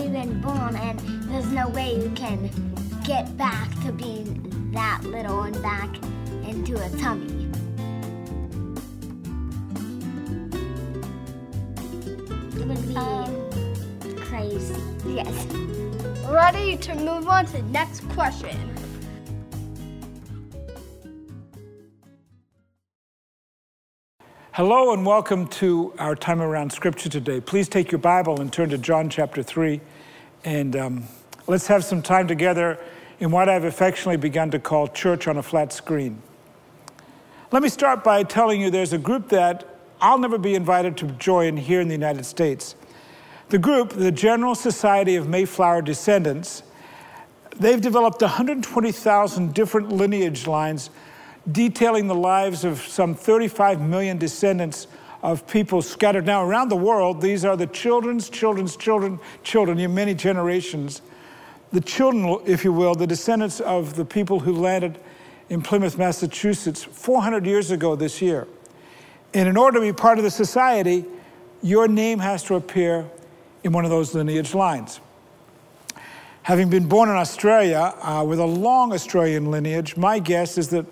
already been born, and there's no way you can get back to being that little and back into a tummy. It would be um, crazy. Yes. Ready to move on to the next question. Hello and welcome to our time around Scripture today. Please take your Bible and turn to John chapter 3, and um, let's have some time together in what I've affectionately begun to call church on a flat screen. Let me start by telling you there's a group that I'll never be invited to join here in the United States. The group, the General Society of Mayflower Descendants, they've developed 120,000 different lineage lines detailing the lives of some 35 million descendants of people scattered now around the world. These are the children's children's children, children, in many generations. The children, if you will, the descendants of the people who landed in Plymouth, Massachusetts 400 years ago this year. And in order to be part of the society, your name has to appear in one of those lineage lines. Having been born in Australia uh, with a long Australian lineage, my guess is that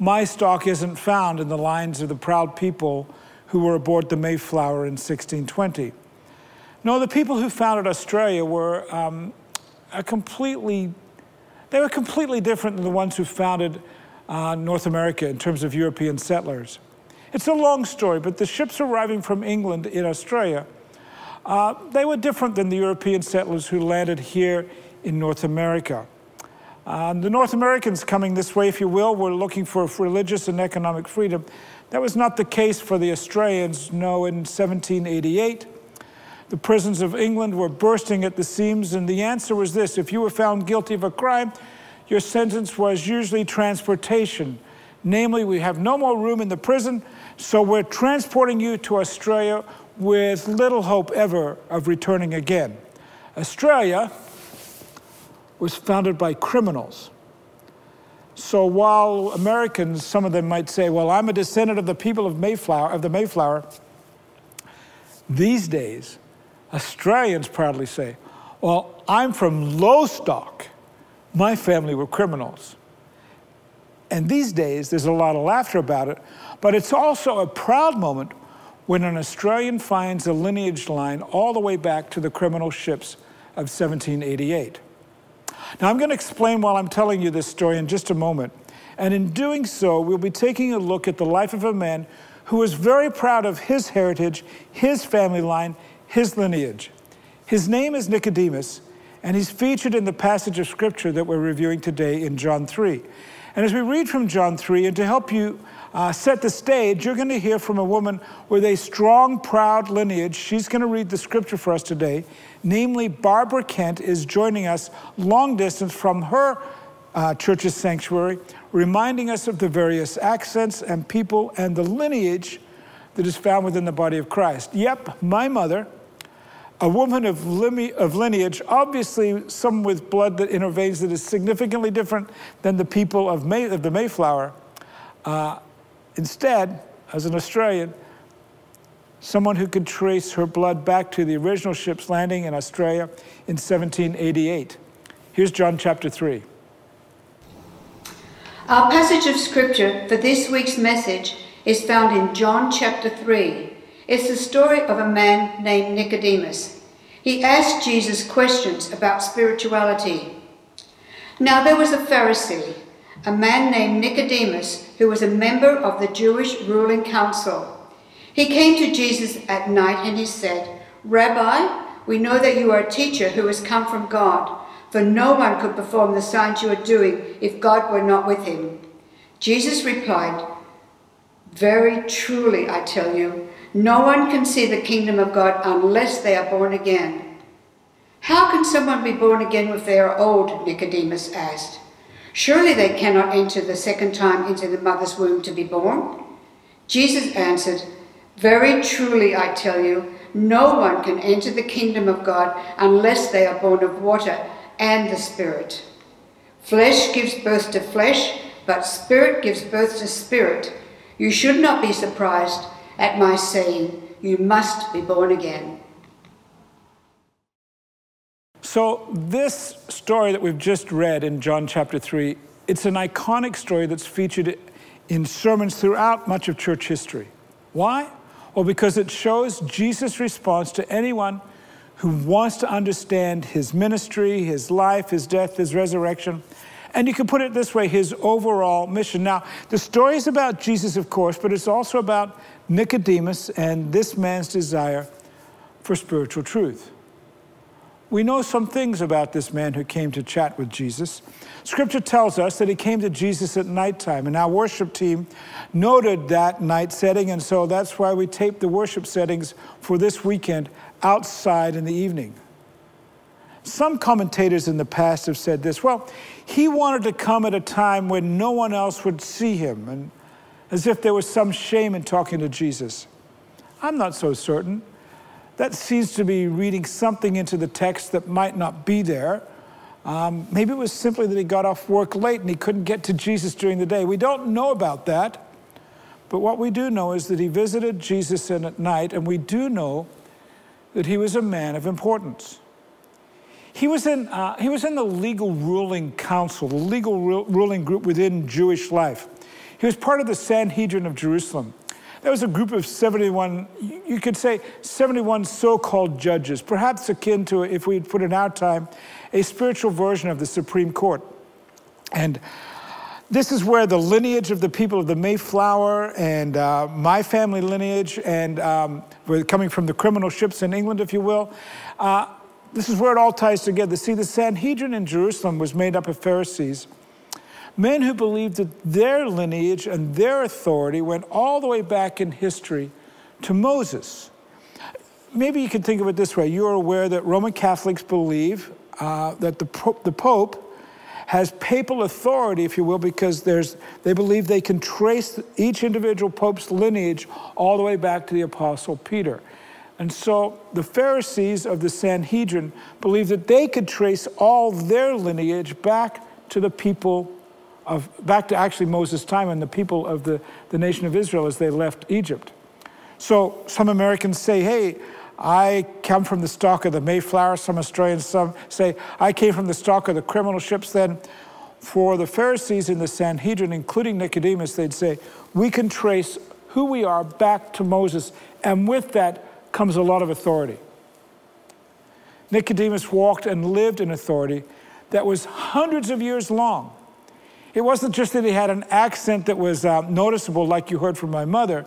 my stock isn't found in the lines of the proud people who were aboard the Mayflower in 1620. No, the people who founded Australia were um, a completely, they were completely different than the ones who founded uh, North America in terms of European settlers. It's a long story, but the ships arriving from England in Australia, uh, they were different than the European settlers who landed here in North America. Um, the North Americans coming this way, if you will, were looking for religious and economic freedom. That was not the case for the Australians. No, in 1788, the prisons of England were bursting at the seams, and the answer was this if you were found guilty of a crime, your sentence was usually transportation. Namely, we have no more room in the prison, so we're transporting you to Australia with little hope ever of returning again. Australia was founded by criminals. So while Americans, some of them might say, well, I'm a descendant of the people of Mayflower, of the Mayflower, these days, Australians proudly say, well, I'm from Lostock. My family were criminals. And these days, there's a lot of laughter about it, but it's also a proud moment when an Australian finds a lineage line all the way back to the criminal ships of 1788. Now, I'm going to explain while I'm telling you this story in just a moment. And in doing so, we'll be taking a look at the life of a man who was very proud of his heritage, his family line, his lineage. His name is Nicodemus, and he's featured in the passage of scripture that we're reviewing today in John 3. And as we read from John 3, and to help you uh, set the stage, you're going to hear from a woman with a strong, proud lineage. She's going to read the scripture for us today. Namely, Barbara Kent is joining us long distance from her uh, church's sanctuary, reminding us of the various accents and people and the lineage that is found within the body of Christ. Yep, my mother, a woman of, of lineage, obviously someone with blood that in her veins that is significantly different than the people of, May, of the Mayflower. Uh, instead, as an Australian, someone who could trace her blood back to the original ship's landing in Australia in 1788. Here's John chapter 3. Our passage of scripture for this week's message is found in John chapter 3. It's the story of a man named Nicodemus. He asked Jesus questions about spirituality. Now there was a Pharisee, a man named Nicodemus, who was a member of the Jewish ruling council. He came to Jesus at night and he said, Rabbi, we know that you are a teacher who has come from God, for no one could perform the signs you are doing if God were not with him. Jesus replied, Very truly, I tell you, no one can see the kingdom of God unless they are born again. How can someone be born again if they are old? Nicodemus asked. Surely they cannot enter the second time into the mother's womb to be born? Jesus answered, Very truly, I tell you, no one can enter the kingdom of God unless they are born of water and the Spirit. Flesh gives birth to flesh, but Spirit gives birth to spirit. You should not be surprised at my saying, You must be born again. So, this story that we've just read in John chapter 3, it's an iconic story that's featured in sermons throughout much of church history. Why? Well, because it shows Jesus' response to anyone who wants to understand his ministry, his life, his death, his resurrection. And you can put it this way his overall mission. Now, the story is about Jesus, of course, but it's also about Nicodemus and this man's desire for spiritual truth. We know some things about this man who came to chat with Jesus. Scripture tells us that he came to Jesus at nighttime, and our worship team noted that night setting, and so that's why we taped the worship settings for this weekend outside in the evening. Some commentators in the past have said this well, he wanted to come at a time when no one else would see him, and as if there was some shame in talking to Jesus. I'm not so certain. That seems to be reading something into the text that might not be there. Um, maybe it was simply that he got off work late and he couldn't get to Jesus during the day. We don't know about that. But what we do know is that he visited Jesus in at night, and we do know that he was a man of importance. He was in, uh, he was in the legal ruling council, the legal ru- ruling group within Jewish life. He was part of the Sanhedrin of Jerusalem. That was a group of 71, you could say 71 so called judges, perhaps akin to, if we put in our time, a spiritual version of the Supreme Court. And this is where the lineage of the people of the Mayflower and uh, my family lineage, and um, we're coming from the criminal ships in England, if you will, uh, this is where it all ties together. See, the Sanhedrin in Jerusalem was made up of Pharisees, men who believed that their lineage and their authority went all the way back in history to Moses. Maybe you can think of it this way you're aware that Roman Catholics believe uh, that the, the Pope has papal authority, if you will, because they believe they can trace each individual pope's lineage all the way back to the Apostle Peter. And so the Pharisees of the Sanhedrin believed that they could trace all their lineage back to the people of, back to actually Moses' time and the people of the, the nation of Israel as they left Egypt. So some Americans say, hey, I come from the stock of the Mayflower. Some Australians some say, I came from the stock of the criminal ships. Then, for the Pharisees in the Sanhedrin, including Nicodemus, they'd say, we can trace who we are back to Moses. And with that comes a lot of authority. Nicodemus walked and lived in authority that was hundreds of years long. It wasn't just that he had an accent that was uh, noticeable, like you heard from my mother.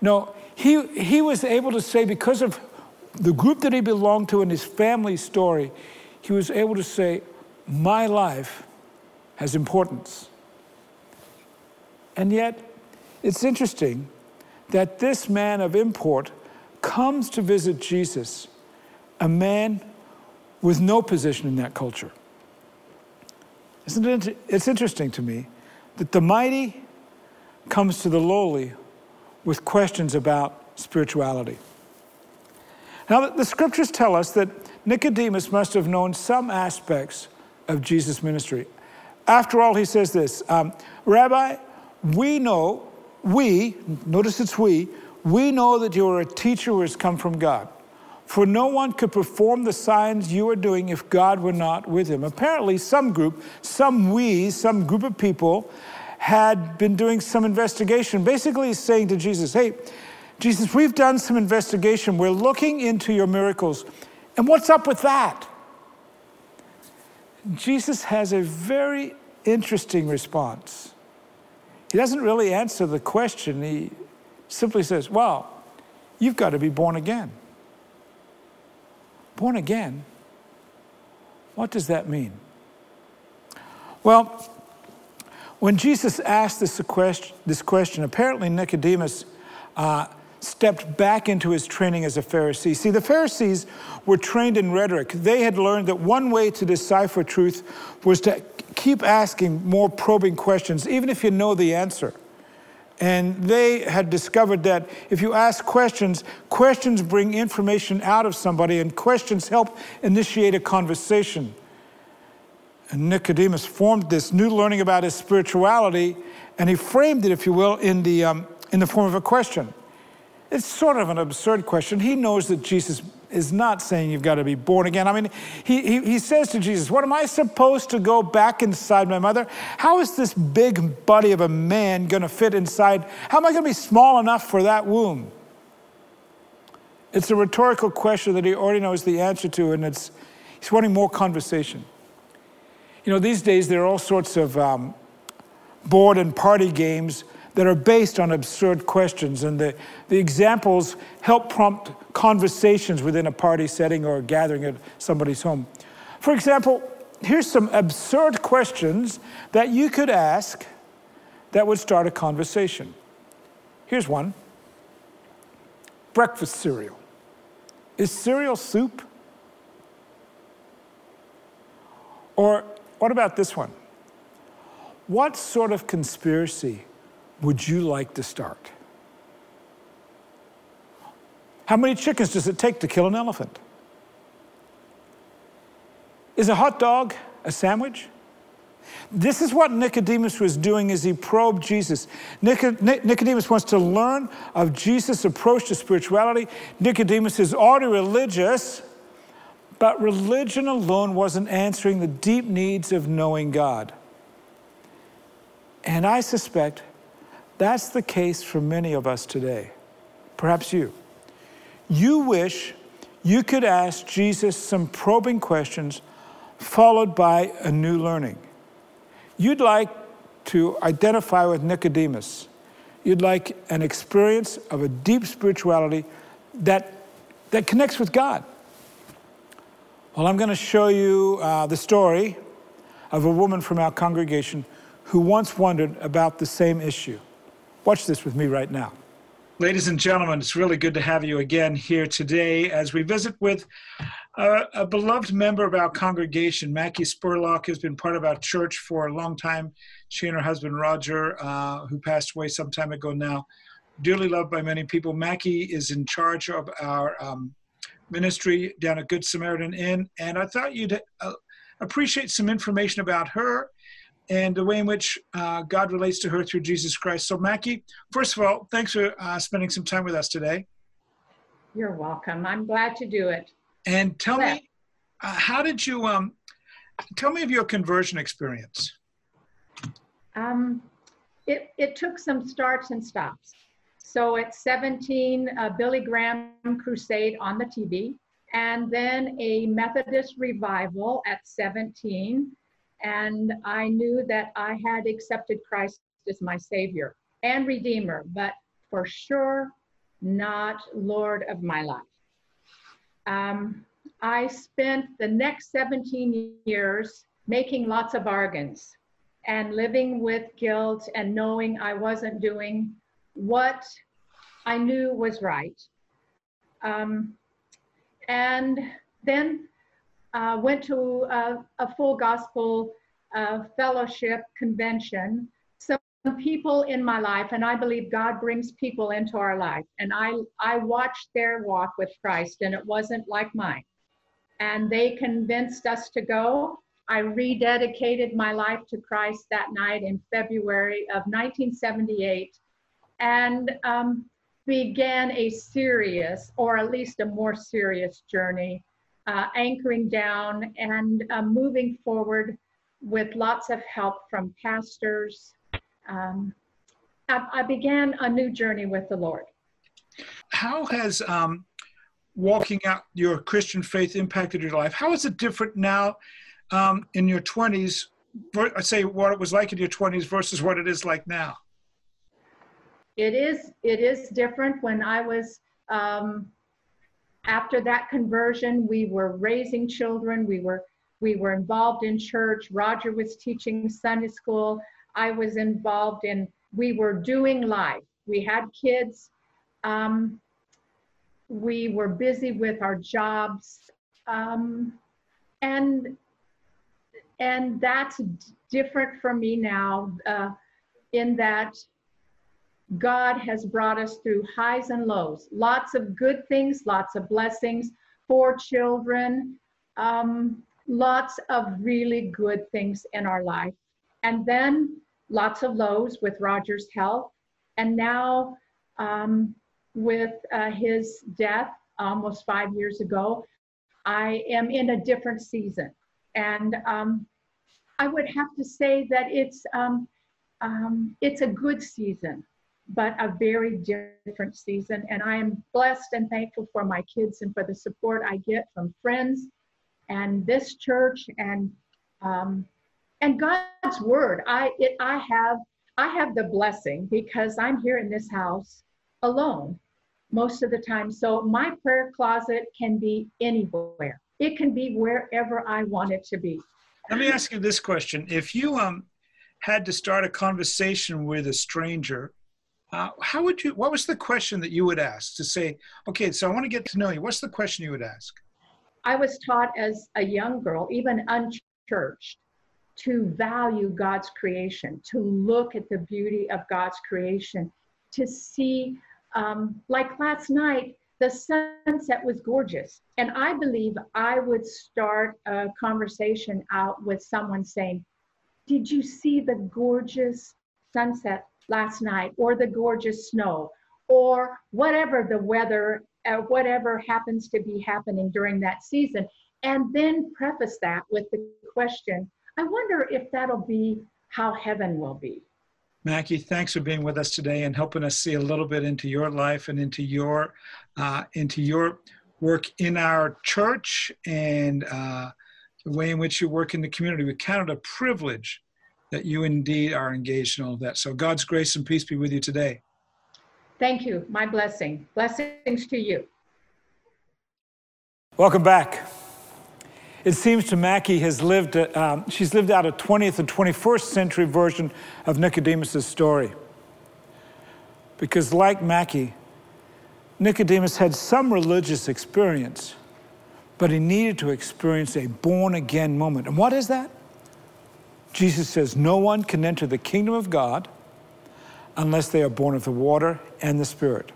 No, he, he was able to say, because of the group that he belonged to and his family story, he was able to say, My life has importance. And yet, it's interesting that this man of import comes to visit Jesus, a man with no position in that culture. Isn't it? It's interesting to me that the mighty comes to the lowly with questions about spirituality. Now, the scriptures tell us that Nicodemus must have known some aspects of Jesus' ministry. After all, he says this um, Rabbi, we know, we, notice it's we, we know that you are a teacher who has come from God. For no one could perform the signs you are doing if God were not with him. Apparently, some group, some we, some group of people had been doing some investigation, basically saying to Jesus, Hey, Jesus, we've done some investigation. We're looking into your miracles. And what's up with that? Jesus has a very interesting response. He doesn't really answer the question. He simply says, Well, you've got to be born again. Born again? What does that mean? Well, When Jesus asked this question, this question apparently Nicodemus uh, stepped back into his training as a Pharisee. See, the Pharisees were trained in rhetoric. They had learned that one way to decipher truth was to keep asking more probing questions, even if you know the answer. And they had discovered that if you ask questions, questions bring information out of somebody, and questions help initiate a conversation. And Nicodemus formed this new learning about his spirituality, and he framed it, if you will, in the, um, in the form of a question. It's sort of an absurd question. He knows that Jesus is not saying you've got to be born again. I mean, he, he, he says to Jesus, What am I supposed to go back inside my mother? How is this big body of a man going to fit inside? How am I going to be small enough for that womb? It's a rhetorical question that he already knows the answer to, and it's, he's wanting more conversation. You know, these days there are all sorts of um, board and party games that are based on absurd questions. And the, the examples help prompt conversations within a party setting or a gathering at somebody's home. For example, here's some absurd questions that you could ask that would start a conversation. Here's one breakfast cereal. Is cereal soup? Or what about this one? What sort of conspiracy would you like to start? How many chickens does it take to kill an elephant? Is a hot dog a sandwich? This is what Nicodemus was doing as he probed Jesus. Nicodemus wants to learn of Jesus' approach to spirituality. Nicodemus is already religious, but religion alone wasn't answering the deep needs of knowing God. And I suspect that's the case for many of us today. Perhaps you. You wish you could ask Jesus some probing questions followed by a new learning. You'd like to identify with Nicodemus. You'd like an experience of a deep spirituality that, that connects with God. Well, I'm going to show you uh, the story of a woman from our congregation who once wondered about the same issue. Watch this with me right now. Ladies and gentlemen, it's really good to have you again here today as we visit with a, a beloved member of our congregation. Mackie Spurlock has been part of our church for a long time. She and her husband Roger, uh, who passed away some time ago now, dearly loved by many people. Mackie is in charge of our um, ministry down at Good Samaritan Inn, and I thought you'd uh, appreciate some information about her and the way in which uh, God relates to her through Jesus Christ. So, Mackie, first of all, thanks for uh, spending some time with us today. You're welcome. I'm glad to do it. And tell me, uh, how did you um, tell me of your conversion experience? Um, it, it took some starts and stops. So at 17, uh, Billy Graham crusade on the TV, and then a Methodist revival at 17 and I knew that I had accepted Christ as my Savior and Redeemer, but for sure not Lord of my life. Um, I spent the next 17 years making lots of bargains and living with guilt and knowing I wasn't doing what I knew was right. Um, and then uh, went to a, a full gospel uh, fellowship convention. Some people in my life, and I believe God brings people into our life, and I I watched their walk with Christ, and it wasn't like mine. And they convinced us to go. I rededicated my life to Christ that night in February of 1978, and um, began a serious, or at least a more serious journey uh, anchoring down and uh, moving forward with lots of help from pastors. Um, I, I, began a new journey with the Lord. How has um, walking out your Christian faith impacted your life? How is it different now um, in your 20s? I say what it was like in your 20s versus what it is like now. It is. It is different. When I was um, after that conversion, we were raising children. We were we were involved in church. Roger was teaching Sunday school. I was involved in, we were doing life. We had kids. Um, we were busy with our jobs. Um, and and that's different for me now uh, in that God has brought us through highs and lows, lots of good things, lots of blessings for children, um, lots of really good things in our life. And then lots of lows with Roger's health. And now um, with uh, his death almost five years ago, I am in a different season. And um, I would have to say that it's, um, um, it's a good season but a very different season. And I am blessed and thankful for my kids and for the support I get from friends and this church and um, and God's word. I it, I have I have the blessing because I'm here in this house alone most of the time. So my prayer closet can be anywhere. It can be wherever I want it to be. Let me ask you this question: If you um had to start a conversation with a stranger uh, how would you, what was the question that you would ask to say, okay, so I want to get to know you. What's the question you would ask? I was taught as a young girl, even unchurched, to value God's creation, to look at the beauty of God's creation, to see, um, like last night, the sunset was gorgeous. And I believe I would start a conversation out with someone saying, Did you see the gorgeous sunset last night or the gorgeous snow or whatever the weather, uh, whatever happens to be happening during that season. And then preface that with the question I wonder if that'll be how heaven will be. Mackie, thanks for being with us today and helping us see a little bit into your life and into your uh, into your work in our church and uh, the way in which you work in the community. We count it a privilege that you indeed are engaged in all of that. So God's grace and peace be with you today. Thank you. My blessing. Blessings to you. Welcome back. It seems to Mackie has lived, um, she's lived out a 20th and 21st century version of Nicodemus' story. Because like Mackie, Nicodemus had some religious experience, but he needed to experience a born again moment. And what is that? Jesus says, No one can enter the kingdom of God unless they are born of the water and the Spirit.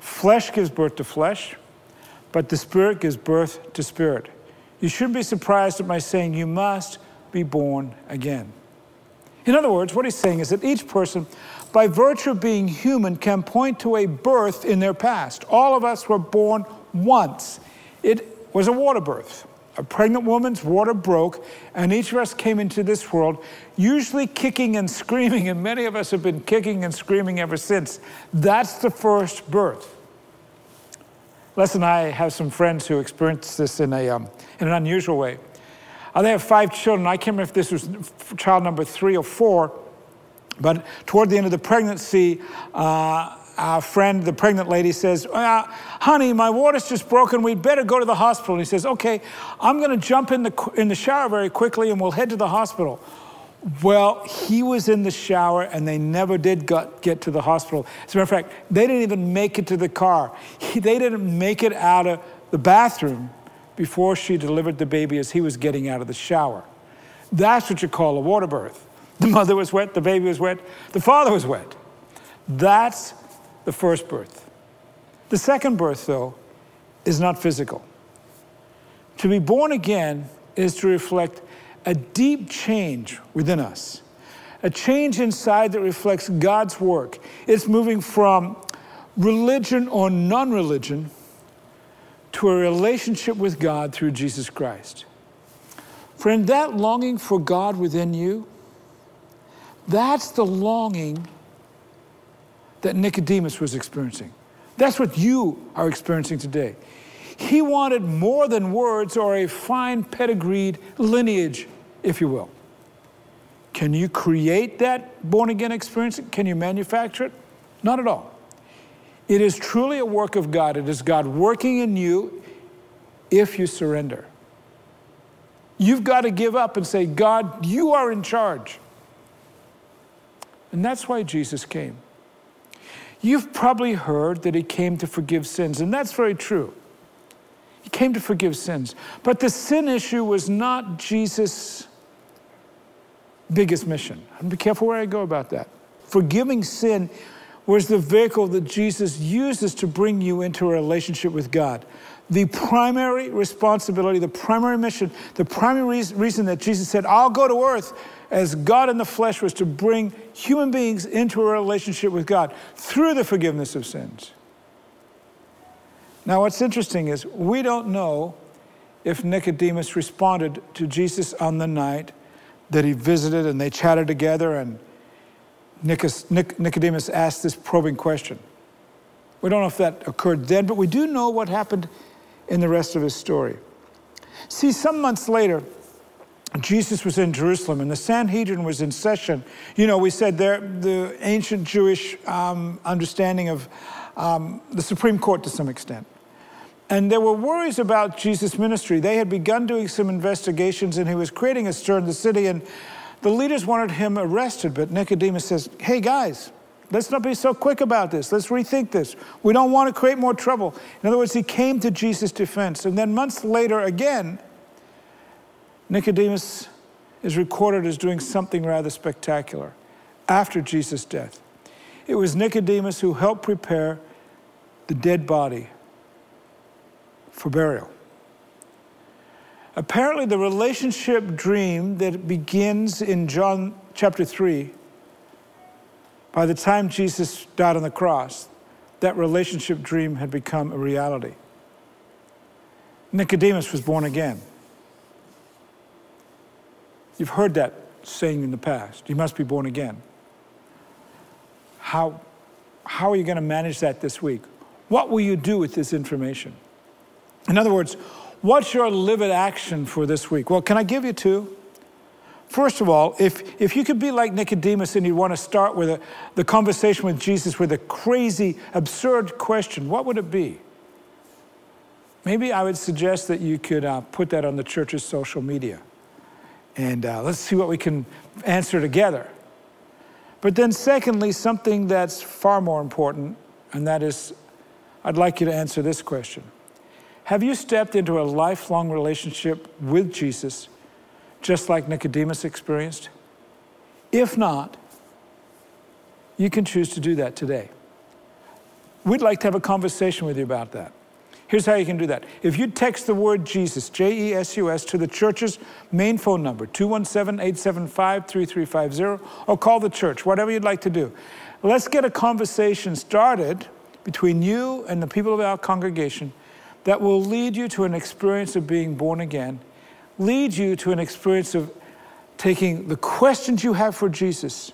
Flesh gives birth to flesh, but the Spirit gives birth to spirit. You shouldn't be surprised at my saying you must be born again. In other words, what he's saying is that each person, by virtue of being human, can point to a birth in their past. All of us were born once. It was a water birth a pregnant woman's water broke, and each of us came into this world, usually kicking and screaming, and many of us have been kicking and screaming ever since. That's the first birth. Les and I have some friends who experienced this in, a, um, in an unusual way. Uh, they have five children. I can't remember if this was child number three or four, but toward the end of the pregnancy, uh, our friend, the pregnant lady, says, uh, Honey, my water's just broken. We'd better go to the hospital. And he says, Okay, I'm going to jump in the, in the shower very quickly and we'll head to the hospital. Well, he was in the shower and they never did got, get to the hospital. As a matter of fact, they didn't even make it to the car. He, they didn't make it out of the bathroom before she delivered the baby as he was getting out of the shower. That's what you call a water birth. The mother was wet, the baby was wet, the father was wet. That's the first birth. The second birth, though, is not physical. To be born again is to reflect a deep change within us, a change inside that reflects God's work. It's moving from religion or non religion to a relationship with God through Jesus Christ. Friend, that longing for God within you, that's the longing that Nicodemus was experiencing. That's what you are experiencing today. He wanted more than words or a fine pedigreed lineage, if you will. Can you create that born again experience? Can you manufacture it? Not at all. It is truly a work of God. It is God working in you if you surrender. You've got to give up and say, God, you are in charge. And that's why Jesus came. You've probably heard that he came to forgive sins, and that's very true. He came to forgive sins. But the sin issue was not Jesus' biggest mission. Be careful where I go about that. Forgiving sin was the vehicle that Jesus uses to bring you into a relationship with God. The primary responsibility, the primary mission, the primary reason that Jesus said, I'll go to earth as God in the flesh was to bring human beings into a relationship with God through the forgiveness of sins. Now, what's interesting is we don't know if Nicodemus responded to Jesus on the night that he visited and they chatted together and Nicodemus asked this probing question. We don't know if that occurred then, but we do know what happened in the rest of his story. See, some months later, Jesus was in Jerusalem and the Sanhedrin was in session. You know, we said there, the ancient Jewish um, understanding of um, the Supreme Court to some extent. And there were worries about Jesus' ministry. They had begun doing some investigations and he was creating a stir in the city. And the leaders wanted him arrested, but Nicodemus says, Hey guys, let's not be so quick about this. Let's rethink this. We don't want to create more trouble. In other words, he came to Jesus' defense. And then months later, again, Nicodemus is recorded as doing something rather spectacular after Jesus' death. It was Nicodemus who helped prepare the dead body for burial. Apparently, the relationship dream that begins in John chapter 3, by the time Jesus died on the cross, that relationship dream had become a reality. Nicodemus was born again. You've heard that saying in the past. You must be born again. How, how are you going to manage that this week? What will you do with this information? In other words, what's your livid action for this week? Well, can I give you two? First of all, if, if you could be like Nicodemus and you want to start with a, the conversation with Jesus with a crazy, absurd question, what would it be? Maybe I would suggest that you could uh, put that on the church's social media. And uh, let's see what we can answer together. But then, secondly, something that's far more important, and that is I'd like you to answer this question Have you stepped into a lifelong relationship with Jesus, just like Nicodemus experienced? If not, you can choose to do that today. We'd like to have a conversation with you about that. Here's how you can do that. If you text the word Jesus, J E S U S, to the church's main phone number, 217 875 3350, or call the church, whatever you'd like to do. Let's get a conversation started between you and the people of our congregation that will lead you to an experience of being born again, lead you to an experience of taking the questions you have for Jesus.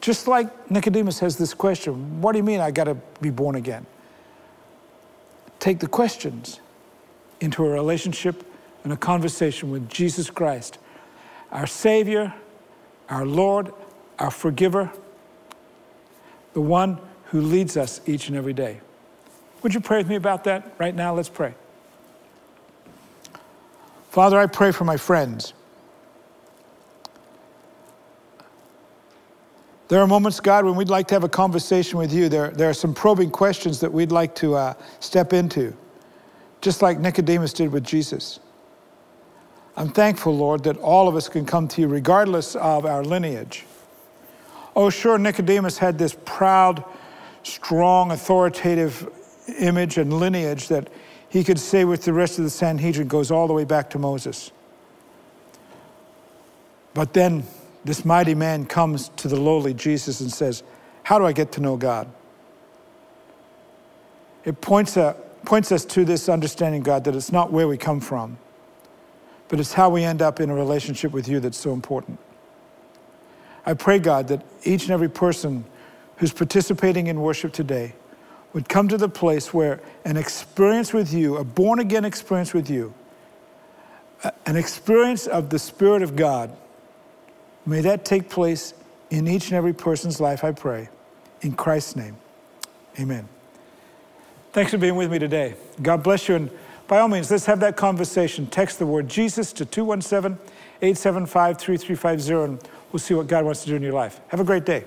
Just like Nicodemus has this question What do you mean I got to be born again? take the questions into a relationship and a conversation with Jesus Christ, our Savior, our Lord, our forgiver, the one who leads us each and every day. Would you pray with me about that right now? Let's pray. Father, I pray for my friends. There are moments, God, when we'd like to have a conversation with you. There, there are some probing questions that we'd like to uh, step into, just like Nicodemus did with Jesus. I'm thankful, Lord, that all of us can come to you regardless of our lineage. Oh, sure, Nicodemus had this proud, strong, authoritative image and lineage that he could say with the rest of the Sanhedrin goes all the way back to Moses. But then this mighty man comes to the lowly Jesus and says, How do I get to know God? It points, a, points us to this understanding, God, that it's not where we come from, but it's how we end up in a relationship with you that's so important. I pray, God, that each and every person who's participating in worship today would come to the place where an experience with you, a born again experience with you, an experience of the Spirit of God, May that take place in each and every person's life, I pray. In Christ's name, amen. Thanks for being with me today. God bless you. And by all means, let's have that conversation. Text the word Jesus to 217 875 3350, and we'll see what God wants to do in your life. Have a great day.